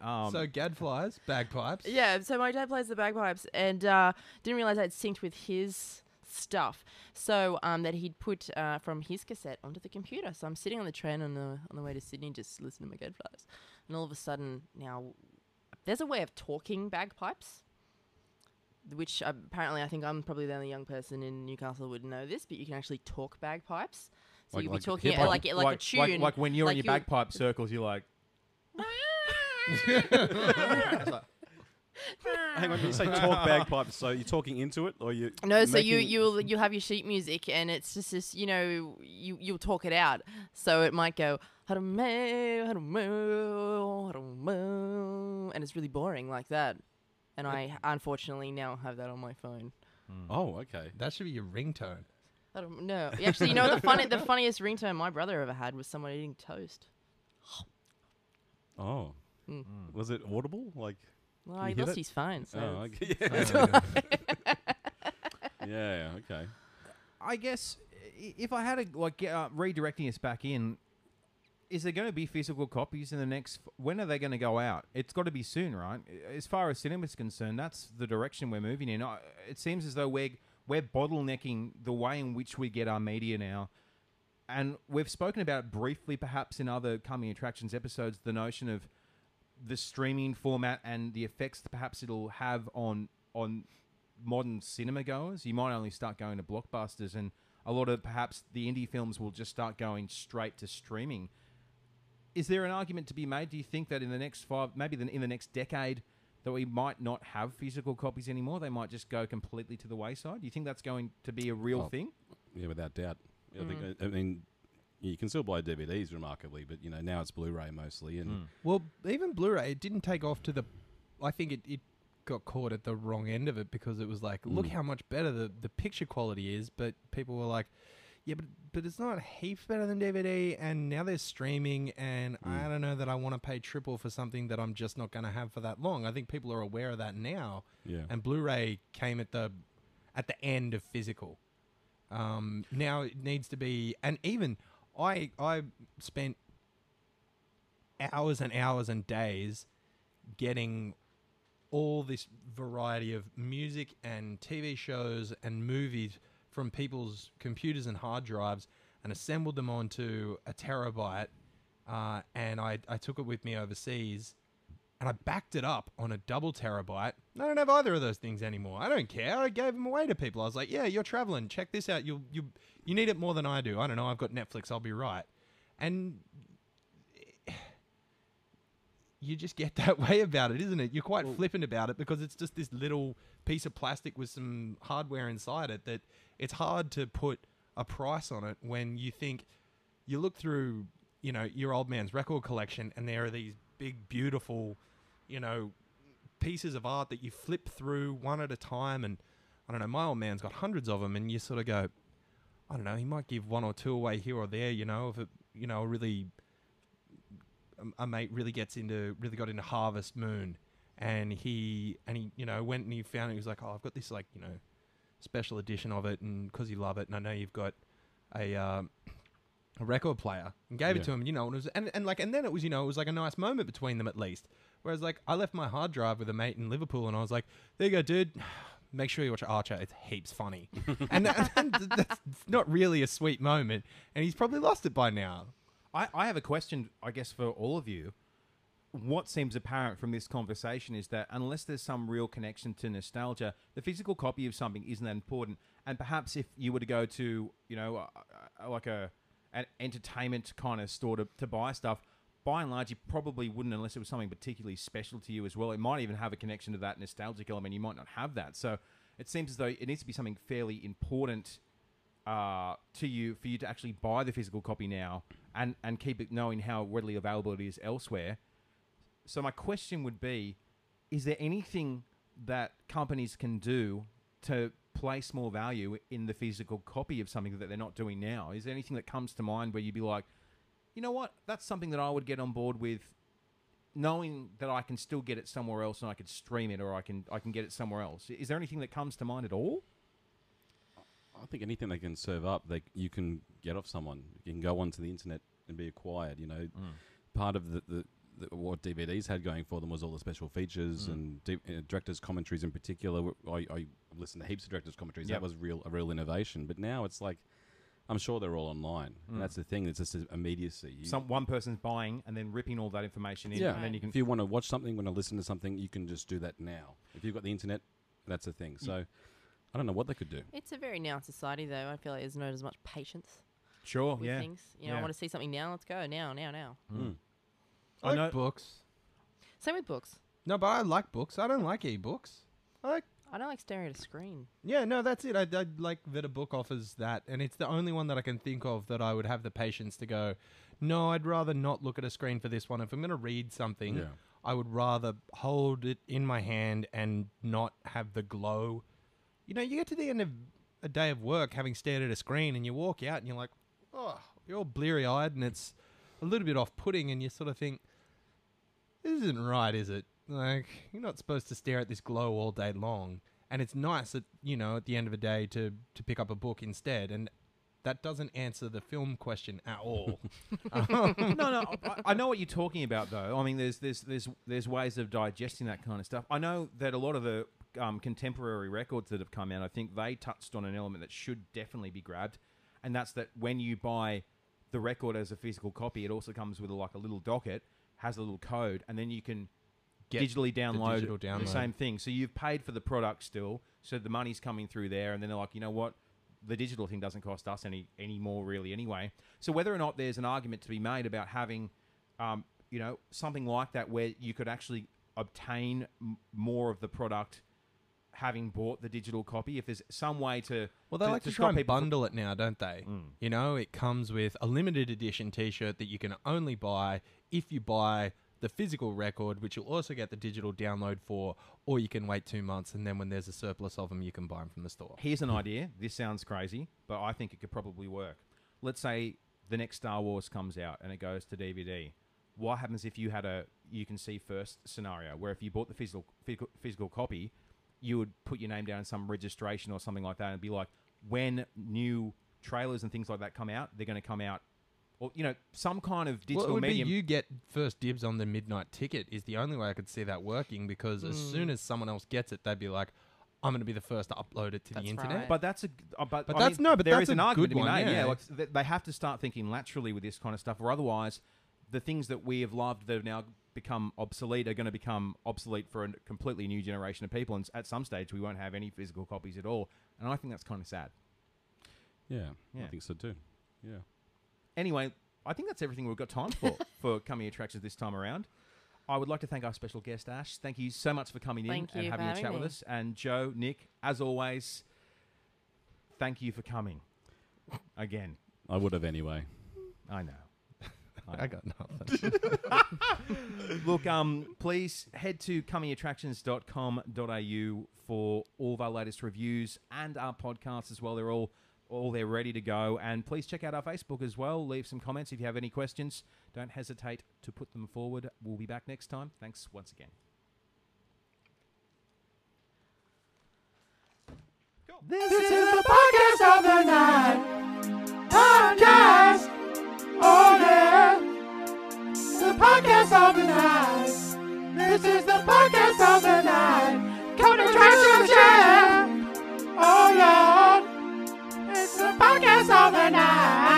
Um, so Gadflys, bagpipes. Yeah, so my dad plays the bagpipes and uh, didn't realize I'd synced with his stuff. So um, that he'd put uh, from his cassette onto the computer. So I'm sitting on the train on the on the way to Sydney, just listening to my Gadflys, and all of a sudden now there's a way of talking bagpipes. Which apparently I think I'm probably the only young person in Newcastle who would know this, but you can actually talk bagpipes. So Like- you'll like be talking hip-hop? like like, a tune. like, like when you're like in your you'll- bagpipe circles, you're like, Hang on, you say talk bagpipes, so you're talking into it, or you? No, so you you'll you'll have your sheet music, and it's just this, you know, you you'll talk it out. So it might go and it's really boring like that. And I unfortunately now have that on my phone. Oh, okay. That should be your ringtone. I don't know. Actually, you know the funny the funniest ringtone my brother ever had was someone eating toast. Oh, Mm. was it audible? Like, Well, You he hear lost that? his phone, so oh, it's- okay. Uh, yeah, okay. I guess i- if I had to like get, uh, redirecting us back in, is there going to be physical copies in the next? When are they going to go out? It's got to be soon, right? As far as cinema's concerned, that's the direction we're moving in. It seems as though we're we're bottlenecking the way in which we get our media now, and we've spoken about it briefly, perhaps in other coming attractions episodes, the notion of the streaming format and the effects that perhaps it'll have on on modern cinema goers. You might only start going to blockbusters, and a lot of perhaps the indie films will just start going straight to streaming. Is there an argument to be made? Do you think that in the next five, maybe the, in the next decade, that we might not have physical copies anymore? They might just go completely to the wayside. Do you think that's going to be a real Oh. thing? Yeah, without doubt. I think. Mm. I mean, you can still buy DVDs remarkably, but you know now it's Blu-ray mostly, and Well, even Blu-ray, it didn't take off to the. I think it, it got caught at the wrong end of it because it was like, look Mm. how much better the, the picture quality is, but people were like, yeah, but but it's not heaps better than DVD, and now they're streaming, and I Mm. don't know that I want to pay triple for something that I'm just not going to have for that long. I think people are aware of that now, yeah. and Blu-ray came at the at the end of physical. Um, now it needs to be, and even I I spent hours and hours and days getting all this variety of music and TV shows and movies from people's computers and hard drives and assembled them onto a terabyte. Uh, and I, I took it with me overseas and I backed it up on a double terabyte. I don't have either of those things anymore. I don't care. I gave them away to people. I was like, "Yeah, you're traveling. Check this out. You you you need it more than I do. I don't know. I've got Netflix. I'll be right." And you just get that way about it, isn't it? You're quite flippant about it because it's just this little piece of plastic with some hardware inside it that it's hard to put a price on it when you think you look through, you know, your old man's record collection and there are these big beautiful, you know, pieces of art that you flip through one at a time and I don't know, my old man's got hundreds of them and you sort of go I don't know, he might give one or two away here or there, you know, if it, you know, really a- a mate really gets into really got into Harvest Moon, and he and he you know went and he found it. He was like, oh, I've got this like you know special edition of it, and because you love it, and I know you've got a um, a record player and gave Yeah. it to him. You know, and, it was, and and like and then it was you know it was like a nice moment between them at least. Whereas like I left my hard drive with a mate in Liverpool and I was like, there you go, dude. Make sure you watch Archer. It's heaps funny, and, that, and that's not really a sweet moment. And he's probably lost it by now. I, I have a question, I guess, for all of you. What seems apparent from this conversation is that unless there's some real connection to nostalgia, the physical copy of something isn't that important. And perhaps if you were to go to, you know, like a an entertainment kind of store to, to buy stuff, by and large, you probably wouldn't unless it was something particularly special to you as well. It might even have a connection to that nostalgic element. You might not have that. So it seems as though it needs to be something fairly important uh, to you for you to actually buy the physical copy now and, and keep it knowing how readily available it is elsewhere. So my question would be, is there anything that companies can do to place more value in the physical copy of something that they're not doing now? Is there anything that comes to mind where you'd be like, you know what, that's something that I would get on board with, knowing that I can still get it somewhere else and I could stream it or I can I can get it somewhere else. Is there anything that comes to mind at all? I think anything they can serve up, they you can get off someone. You can go onto the internet and be acquired. You know, mm. part of the, the, the what DVDs had going for them was all the special features and D, uh, directors' commentaries in particular. I listened to heaps of directors' commentaries. Yep. That was real a real innovation. But now it's like, I'm sure they're all online. And that's the thing. It's just immediacy. You- Some one person's buying and then ripping all that information in, yeah, and then you can if you want to watch something, want to listen to something, you can just do that now. If you've got the internet, that's the thing. So, I don't know what they could do. It's a very now society, though. I feel like there's not as much patience sure, with yeah. things. You know, Yeah. I want to see something now. Let's go now, now, now. Mm. I, I like know- books. Same with books. No, but I like books. I don't like e-books. I like I don't like staring at a screen. Yeah, no, that's it. I, I like that a book offers that, and it's the only one that I can think of that I would have the patience to go. No, I'd rather not look at a screen for this one. If I'm going to read something, Yeah. I would rather hold it in my hand and not have the glow. You know, you get to the end of a day of work having stared at a screen, and you walk out and you're like, oh, you're all bleary eyed, and it's a little bit off putting, and you sort of think, this isn't right, is it? Like, you're not supposed to stare at this glow all day long. And it's nice at you know at the end of the day to to pick up a book instead, and that doesn't answer the film question at all. no, no, I, I know what you're talking about, though. I mean, there's there's there's there's ways of digesting that kind of stuff. I know that a lot of the um, contemporary records that have come out, I think they touched on an element that should definitely be grabbed, and that's that when you buy the record as a physical copy, it also comes with a, like a little docket, has a little code, and then you can Get digitally download digital the same thing. So you've paid for the product still, so the money's coming through there, and then they're like, you know what? The digital thing doesn't cost us any any more really anyway. So whether or not there's an argument to be made about having, um, you know, something like that where you could actually obtain m- more of the product, having bought the digital copy, if there's some way to Well, they to, like to, to try and from- bundle it now, don't they? Mm. You know, it comes with a limited edition T-shirt that you can only buy if you buy the physical record, which you'll also get the digital download for, or you can wait two months and then when there's a surplus of them, you can buy them from the store. Here's an idea. This sounds crazy, but I think it could probably work. Let's say the next Star Wars comes out and it goes to DVD. What happens if you had a you can see first scenario where if you bought the physical physical, physical copy, you would put your name down in some registration or something like that and be like, when new trailers and things like that come out, they're going to come out, or you know, some kind of Well, digital it would medium. be you get first dibs on the midnight ticket is the only way I could see that working because as soon as someone else gets it, they'd be like, "I'm going to be the first to upload it to That's the internet." right. But that's a uh, but, But I that's- mean, no, but there that's is an a argument good to be one, made. yeah. like, they have to start thinking laterally with this kind of stuff, or otherwise, the things that we have loved that have now become obsolete are going to become obsolete for a completely new generation of people, and at some stage we won't have any physical copies at all. And I think that's kind of sad. Yeah, Yeah. I think so too. Yeah. Anyway, I think that's everything we've got time for for coming attractions this time around. I would like to thank our special guest Ash. Thank you so much for coming in and having a chat having with us. And Joe, Nick, as always, thank you for coming again. I would have anyway. I know. I got nothing. Look, um, please head to comingattractions.com.au for all of our latest reviews and our podcasts as well. They're all all there ready to go. And please check out our Facebook as well. Leave some comments if you have any questions. Don't hesitate to put them forward. We'll be back next time. Thanks once again. This is the podcast of the night. Podcast the podcast of the night. This is the podcast of the night. Come to church, Oh Lord, it's the podcast of the night.